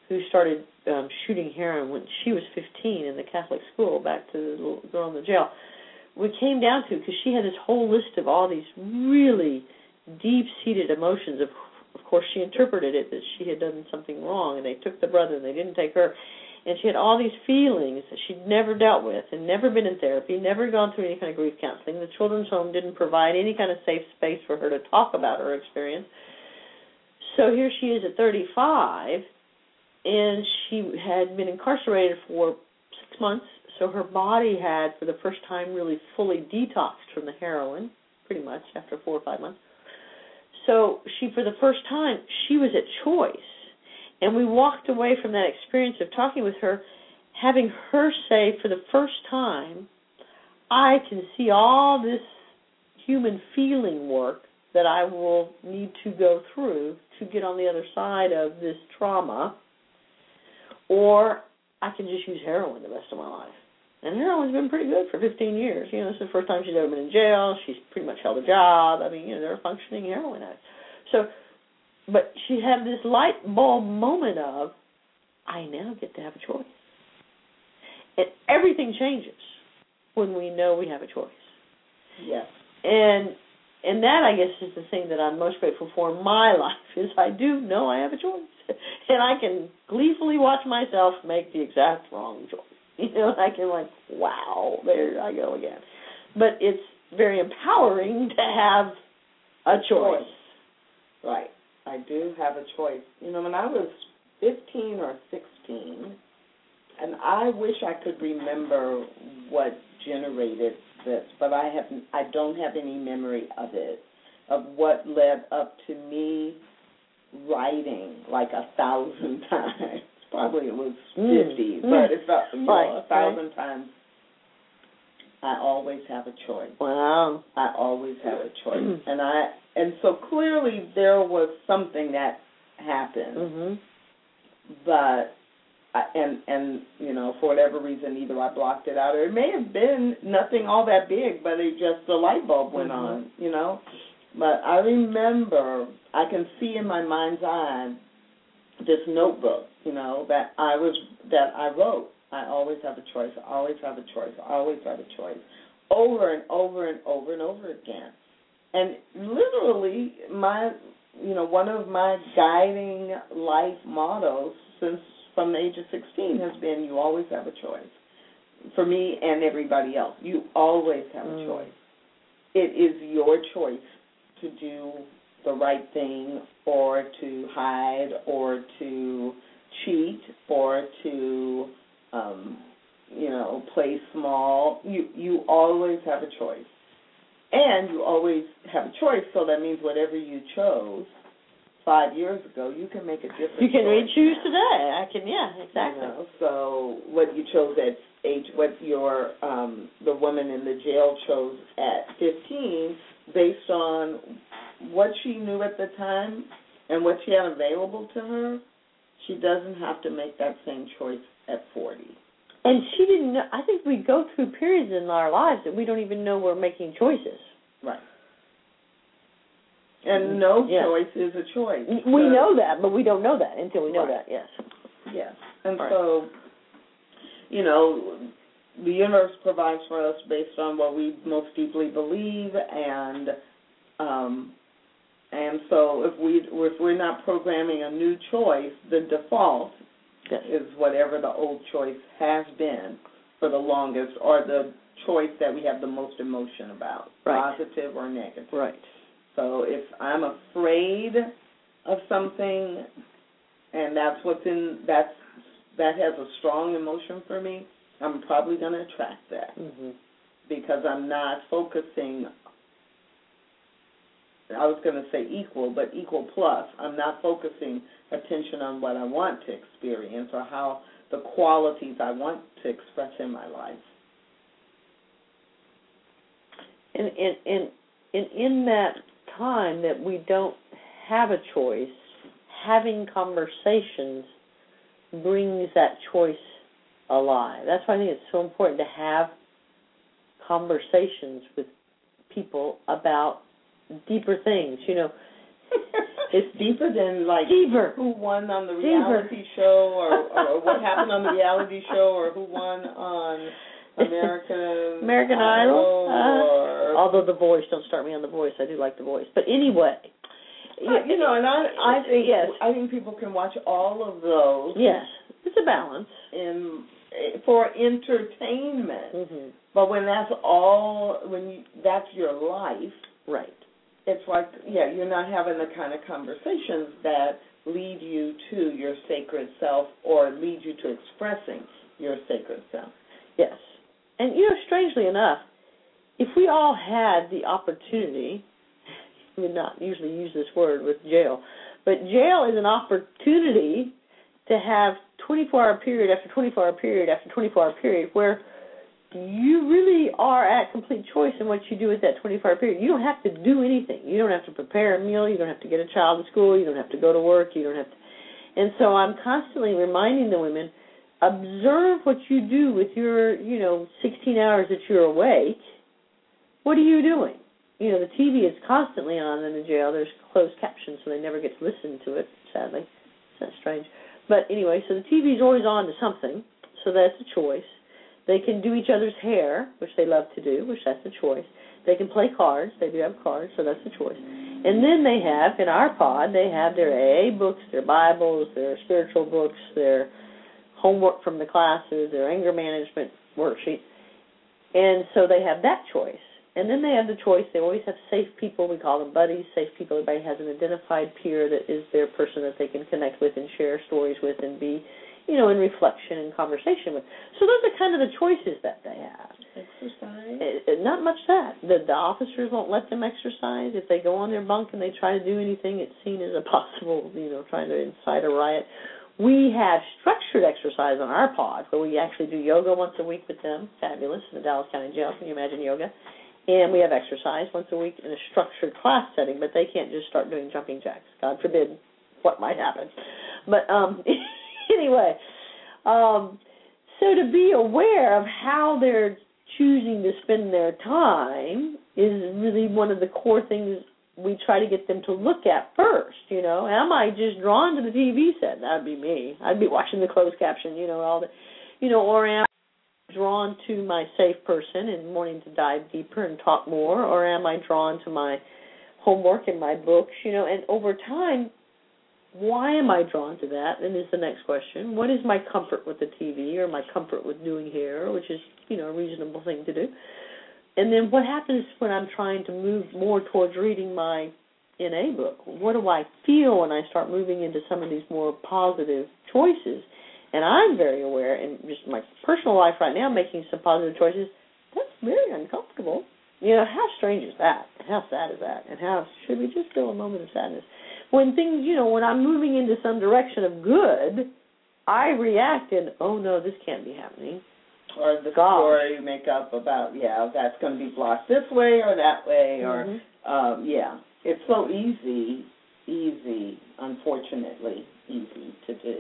who started um, shooting heroin when she was 15 in the Catholic school. Back to the little girl in the jail. We came down to because she had this whole list of all these really deep-seated emotions. Of, course, she interpreted it that she had done something wrong, and they took the brother and they didn't take her and she had all these feelings that she'd never dealt with and never been in therapy, never gone through any kind of grief counseling. The children's home didn't provide any kind of safe space for her to talk about her experience. So here she is at 35, and she had been incarcerated for six months. So her body had, for the first time, really fully detoxed from the heroin, pretty much after four or five months. So she, for the first time, she was at choice and we walked away from that experience of talking with her, having her say for the first time, I can see all this human feeling work that I will need to go through to get on the other side of this trauma, or I can just use heroin the rest of my life. And heroin's been pretty good for 15 years. You know, it's the first time she's ever been in jail. She's pretty much held a job. I mean, you know, they're functioning heroin addict. So but she had this light bulb moment of, I now get to have a choice. And everything changes when we know we have a choice. Yes. And and that I guess is the thing that I'm most grateful for in my life is I do know I have a choice. And I can gleefully watch myself make the exact wrong choice. You know, I can like, wow, there I go again. But it's very empowering to have a choice. Right. I do have a choice. You know, when I was 15 or 16, and I wish I could remember what generated this, but I have I don't have any memory of it, of what led up to me writing like a thousand times. Probably it was Mm. fifty, Mm. but it's a, you know, Right, a thousand times. I always have a choice. Wow. I always have a choice, Mm. and I and so clearly there was something that happened, Mhm. but I, and and you know for whatever reason either I blocked it out or it may have been nothing all that big, but it just the light bulb went Mhm. on, you know. But I remember I can see in my mind's eye this notebook, you know, that I was that I wrote. I always have a choice. I always have a choice. I always have a choice. Over and over and over and over again. And literally my you know, one of my guiding life mottos since from the age of 16 has been you always have a choice. For me and everybody else, you always have a Mm. choice. It is your choice to do the right thing or to hide or to cheat or to um you know play small you you always have a choice and you always have a choice so that means whatever you chose five years ago you can make a different You can re-choose now. today. I can, yeah, exactly. You know, so what you chose at age, what your um, the woman in the jail chose at 15, based on what she knew at the time and what she had available to her, she doesn't have to make that same choice at 40. And she didn't know. I think we go through periods in our lives that we don't even know we're making choices. Right. And no Yeah. choice is a choice. We So- know that, but we don't know that until we know Right. that. Yes. Yes. And Right. so, you know, the universe provides for us based on what we most deeply believe and um and so if we if we're not programming a new choice, the default Yes. is whatever the old choice has been for the longest or the choice that we have the most emotion about, Right. positive or negative. Right. So if I'm afraid of something and that's what's in that's that has a strong emotion for me, I'm probably going to attract that Mhm. because I'm not focusing I was going to say equal, but equal plus. I'm not focusing attention on what I want to experience or how the qualities I want to express in my life. And in in in in that time that we don't have a choice, having conversations brings that choice alive. That's why I think it's so important to have conversations with people about deeper things. You know, it's deeper than like deeper. who won on the reality show, or, or what happened on the reality show, or who won on American American Idol. or Uh, although the voice, don't start me on the voice. I do like the voice, but anyway. Yeah, you know, and I I think Yes. I think people can watch all of those Yes, it's a balance. in for entertainment. hmm But when that's all, when you, that's your life, Right. It's like yeah, you're not having the kind of conversations that lead you to your sacred self or lead you to expressing your sacred self. Yes. And you know, strangely enough, if we all had the opportunity, we would not usually use this word with jail, but jail is an opportunity to have 24 hour period after 24 hour period after 24 hour period where you really are at complete choice in what you do with that 24 hour period. You don't have to do anything. You don't have to prepare a meal. You don't have to get a child to school. You don't have to go to work. You don't have to. And so I'm constantly reminding the women observe what you do with your, you know, 16 hours that you're awake. What are you doing? You know, the TV is constantly on in the jail. There's closed captions, so they never get to listen to it, sadly. That's strange. But anyway, so the TV is always on to something, so that's a choice. They can do each other's hair, which they love to do, which that's a choice. They can play cards. They do have cards, so that's a choice. And then they have, in our pod, they have their AA books, their Bibles, their spiritual books, their homework from the classes, their anger management worksheet. And so they have that choice. And then they have the choice, they always have safe people, we call them buddies, safe people, everybody has an identified peer that is their person that they can connect with and share stories with and be, you know, in reflection and conversation with. So those are kind of the choices that they have. Exercise. Not much that. The the officers won't let them exercise. If they go on their bunk and they try to do anything, it's seen as a possible, you know, trying to incite a riot. We have structured exercise on our pod where we actually do yoga once a week with them. Fabulous in the Dallas County Jail. Can you imagine yoga? And we have exercise once a week in a structured class setting, but they can't just start doing jumping jacks. God forbid what might happen. But um anyway, um so to be aware of how they're choosing to spend their time is really one of the core things we try to get them to look at first, you know. Am I just drawn to the TV set? That'd be me. I'd be watching the closed caption, you know, all the you know, or am I drawn to my safe person and wanting to dive deeper and talk more, or am I drawn to my homework and my books, you know, and over time why am I drawn to that? And is the next question. What is my comfort with the TV or my comfort with doing hair, which is, you know, a reasonable thing to do? And then what happens when I'm trying to move more towards reading my NA book? What do I feel when I start moving into some of these more positive choices? And I'm very aware in just my personal life right now making some positive choices. That's very uncomfortable. You know, how strange is that? How sad is that? And how should we just feel a moment of sadness? When things, you know, when I'm moving into some direction of good, I react and oh no, this can't be happening. Or the Gosh. story you make up about, yeah, that's going to be blocked this way or that way, or Mhm. um, yeah, it's so easy, easy, unfortunately, easy to do.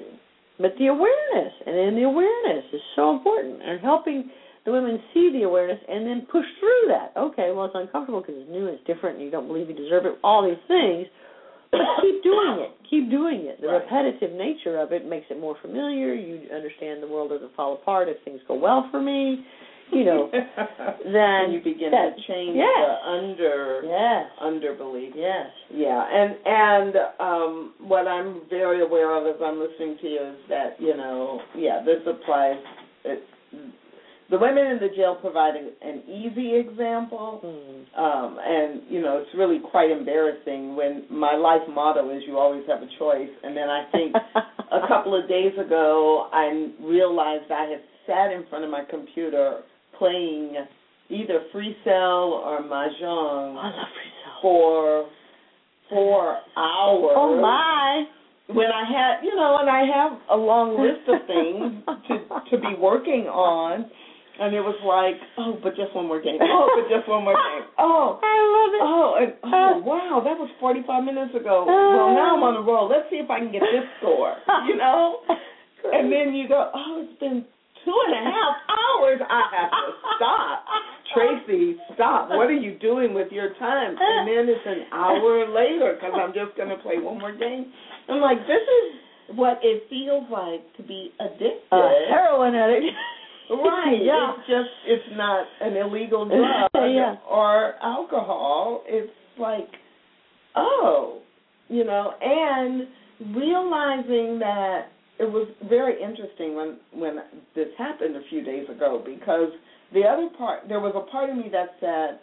But the awareness, and then the awareness is so important, and helping the women see the awareness and then push through that. Okay, well, it's uncomfortable because it's new, and it's different, and you don't believe you deserve it. All these things, but keep doing it. Keep doing it. The Right. repetitive nature of it makes it more familiar. You understand the world doesn't fall apart if things go well for me. You know, then and you begin that- to change yes. the under yes, underbelief. yes. Yeah, and and um, what I'm very aware of as I'm listening to you is that you know, yeah, this applies. It, the women in the jail provide an, an easy example, Hmm. um, and you know, it's really quite embarrassing when my life motto is "You always have a choice," and then I think a couple of days ago I realized I had sat in front of my computer playing either Free Cell or Mahjong I love for four hours. Oh my! When I had, you know, and I have a long list of things to to be working on, and it was like, oh, but just one more game. Oh, but just one more game. Oh, I love it. oh, and oh, uh, wow, that was forty five minutes ago. Uh, well, now I'm on a roll. Let's see if I can get this score. You know, and then you go, oh, it's been two and a half hours. I have to stop. Tracy stop. What are you doing with your time? And then it's an hour later because I'm just going to play one more game. I'm like, this is what it feels like to be addicted. A heroin addict. Right. yeah. It's just it's not an illegal drug Yeah. or alcohol. It's like, oh, you know, and realizing that it was very interesting when when this happened a few days ago because the other part there was a part of me that said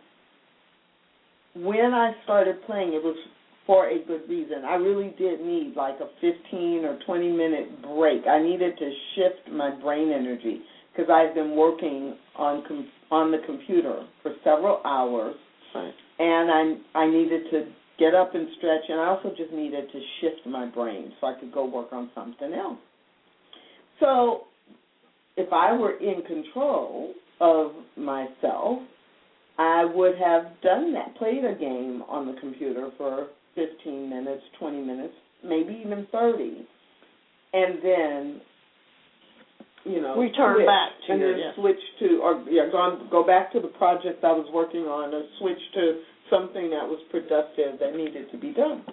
when I started playing it was for a good reason. I really did need like a 15 or 20 minute break. I needed to shift my brain energy because I've been working on com- on the computer for several hours Right. and I I needed to get up and stretch, and I also just needed to shift my brain so I could go work on something else. So, if I were in control of myself, I would have done that, played a game on the computer for 15 minutes, 20 minutes, maybe even 30, and then you know, Return switch, back to and your- then yeah. switch to or yeah, go go back to the project I was working on, or switch to something that was productive that needed to be done.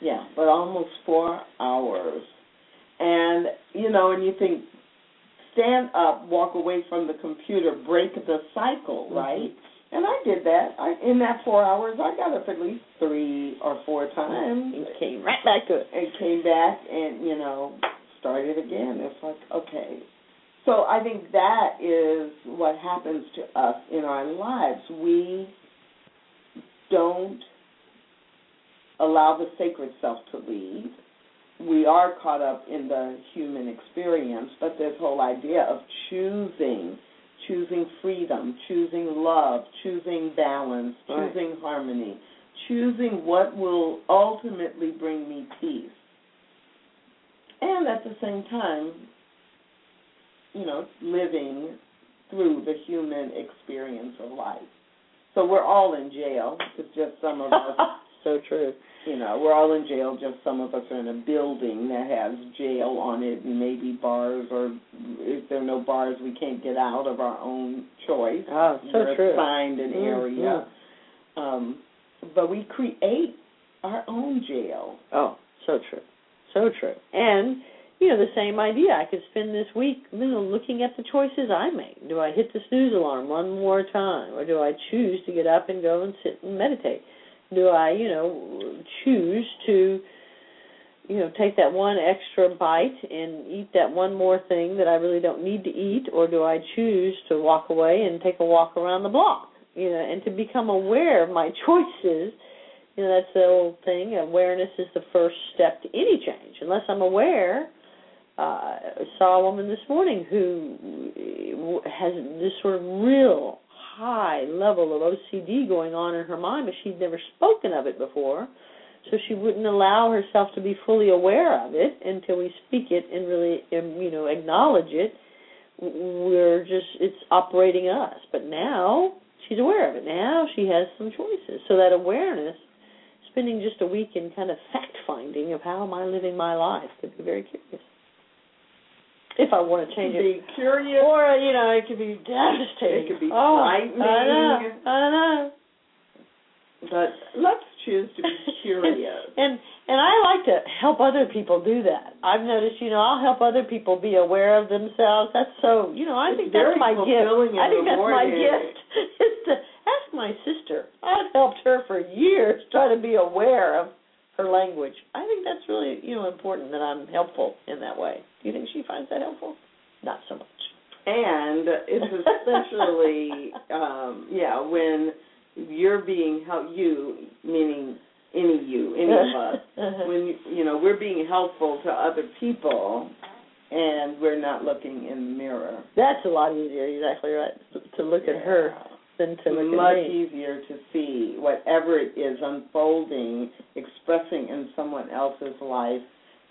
Yeah, but almost four hours, and you know, and you think, stand up, walk away from the computer, break the cycle, Mhm. right? And I did that. I, in that four hours, I got up at least three or four times And came right back and came back and you know started again. It's like okay. So I think that is what happens to us in our lives. We don't allow the sacred self to lead. We are caught up in the human experience, but this whole idea of choosing, choosing freedom, choosing love, choosing balance, Right. choosing harmony, choosing what will ultimately bring me peace. And at the same time, you know, living through the human experience of life. So we're all in jail. It's just some of us, so true. you know, we're all in jail. Just some of us are in a building that has jail on it, and maybe bars, or if there are no bars, we can't get out of our own choice. Oh, so we're true. assigned an Mm, area, um, but we create our own jail. Oh, so true. So true. And, you know, the same idea. I could spend this week, you know, looking at the choices I make. Do I hit the snooze alarm one more time? Or do I choose to get up and go and sit and meditate? Do I, you know, choose to, you know, take that one extra bite and eat that one more thing that I really don't need to eat? Or do I choose to walk away and take a walk around the block? You know, and to become aware of my choices you know that's the old thing. Awareness is the first step to any change. Unless i'm aware uh I saw a woman this morning who has this sort of real high level of ocd going on in her mind but she'd never spoken of it before. So she wouldn't allow herself to be fully aware of it until we speak it and really um, you know acknowledge it. We're just it's operating us. But now she's aware of it. Now she has some choices. So that awareness spending just a week in kind of fact finding of how am I living my life could be very curious. If I want to change it. Be curious. Or, you know, it could be devastating. It could be oh, frightening. I know. I know. But let's choose to be curious. and and I like to help other people do that. I've noticed, you know, I'll help other people be aware of themselves. That's so, you know, I It's think that's my gift. I think that's my gift is to my sister. I've helped her for years try to be aware of her language. I think that's really, you know, important that I'm helpful in that way. Do you think she finds that helpful? Not so much. And it's essentially, um, yeah, when you're being helped, you, meaning any you, any of us, when, you, you know, we're being helpful to other people and we're not looking in the mirror. That's a lot easier, exactly right. To look at her than to look much at easier to see whatever it is unfolding, expressing in someone else's life.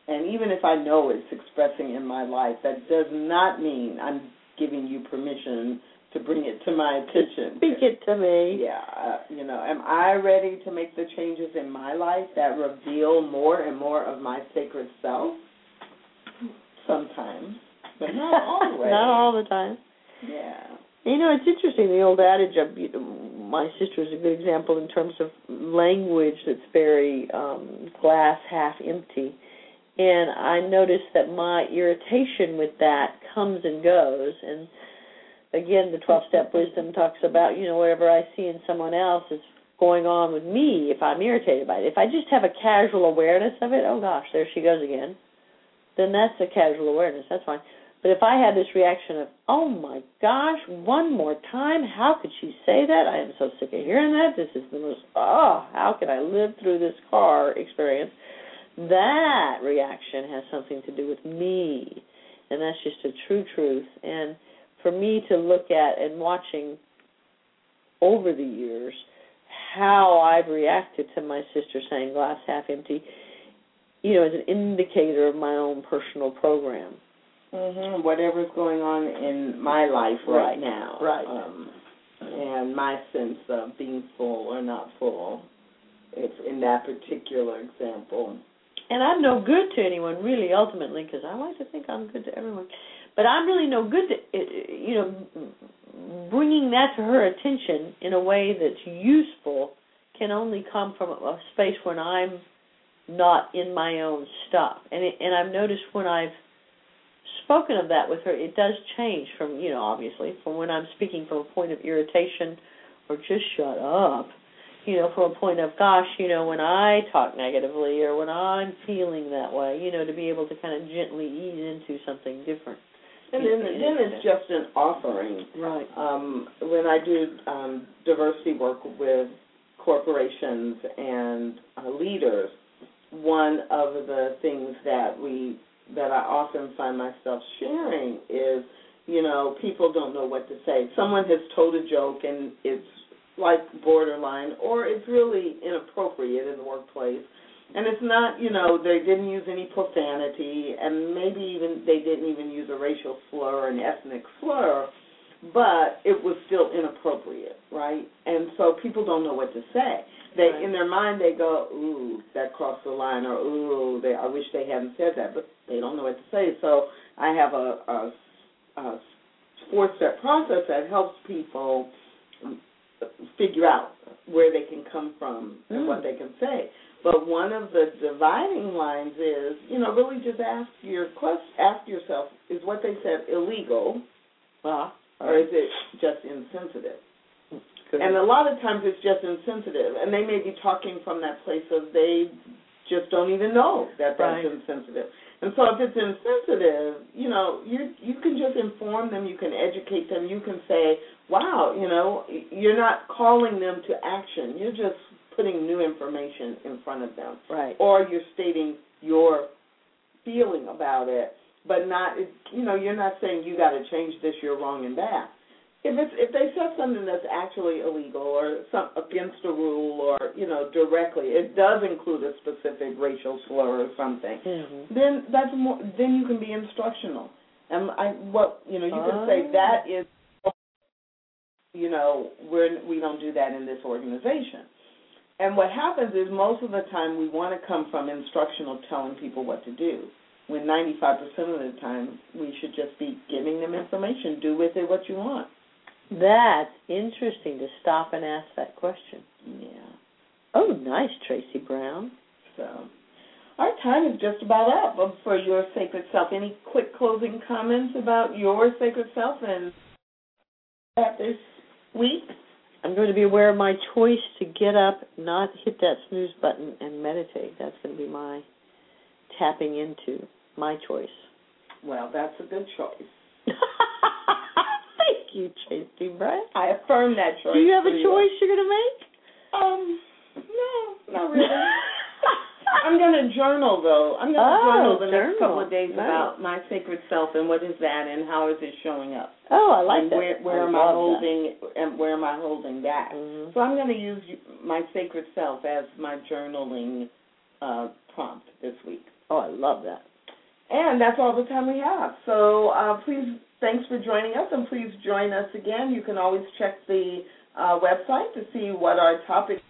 And even if I know it's expressing in my life, that does not mean I'm giving you permission to bring it to my attention. Speak it to me. Yeah, uh, you know, am I ready to make the changes in my life that reveal more and more of my sacred self? Sometimes, but not always. Not all the time. Yeah. You know, it's interesting. The old adage of you know, my sister is a good example in terms of language that's very um, glass half empty. And I notice that my irritation with that comes and goes. And again, the 12 step wisdom talks about, you know, whatever I see in someone else is going on with me if I'm irritated by it. If I just have a casual awareness of it, oh gosh, there she goes again, then that's a casual awareness. That's fine. But if I had this reaction of, oh my gosh, one more time, how could she say that? I am so sick of hearing that. This is the most, oh, how can I live through this car experience? That reaction has something to do with me. And that's just a true truth. And for me to look at and watching over the years how I've reacted to my sister saying glass half empty, you know, is an indicator of my own personal program hmm Whatever's going on in my life right, Right. now. Right. Um, and my sense of being full or not full. If in that particular example. and I'm no good to anyone really ultimately because I like to think I'm good to everyone, but I'm really no good to uh, you know bringing that to her attention in a way that's useful can only come from a space when I'm not in my own stuff, and it, and I've noticed when I've spoken of that with her, it does change from you know obviously from when I'm speaking from a point of irritation or just shut up you know, from a point of, gosh, you know, when I talk negatively or when I'm feeling that way, you know, to be able to kind of gently ease into something different. And then, then it's just an offering. Right. Um, when I do um, diversity work with corporations and uh, leaders, one of the things that we that I often find myself sharing is, you know, people don't know what to say. Someone has told a joke and it's like borderline, or it's really inappropriate in the workplace. And it's not, you know, they didn't use any profanity, and maybe even they didn't even use a racial slur, or an ethnic slur, but it was still inappropriate, right? And so people don't know what to say. They, Right. in their mind, they go, "Ooh, that crossed the line," or "Ooh, they, I wish they hadn't said that," but they don't know what to say. So I have a, a, a four-step process that helps people figure out where they can come from and Mm. what they can say. But one of the dividing lines is, you know, really just ask your quest, ask yourself, is what they said illegal, Ah, or is it just insensitive? And a lot of times it's just insensitive, and they may be talking from that place of they just don't even know that that's Right. insensitive. And so if it's insensitive, you know, you you can just inform them, you can educate them, you can say, "Wow, you know, you're not calling them to action. You're just putting new information in front of them." right. Or you're stating your feeling about it, but not you know, you're not saying you got to change this, you're wrong in that if it's if they said something that's actually illegal or some against a rule or you know directly it does include a specific racial slur or something hmm then that's more then you can be instructional. And i what you know you can say Oh. that is you know we're we don't do that in this organization. And what happens is most of the time we want to come from instructional telling people what to do when 95% of the time we should just be giving them information do with it what you want That's interesting to stop and ask that question. yeah Oh, nice, Tracy Brown. So, our time is just about up for your sacred self. Any quick closing comments about your sacred self and at this week? I'm going to be aware of my choice to get up, not hit that snooze button, and meditate. That's going to be my tapping into my choice. Well, that's a good choice. You, Tracy Brown. I affirm that choice. Do you have a choice you're going to make? Um, no, not really. I'm going to journal though. I'm going to Oh, journal the next couple of days Nice. about my sacred self and what is that and how is it showing up. oh, I like and that. where where I am I love that. holding and where am I holding back? Mhm. So I'm going to use my sacred self as my journaling uh, prompt this week. Oh, I love that. And that's all the time we have. So uh, please, thanks for joining us, and please join us again. You can always check the uh, website to see what our topic. is.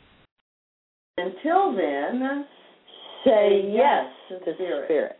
Until then, Say yes to spirit. spirit.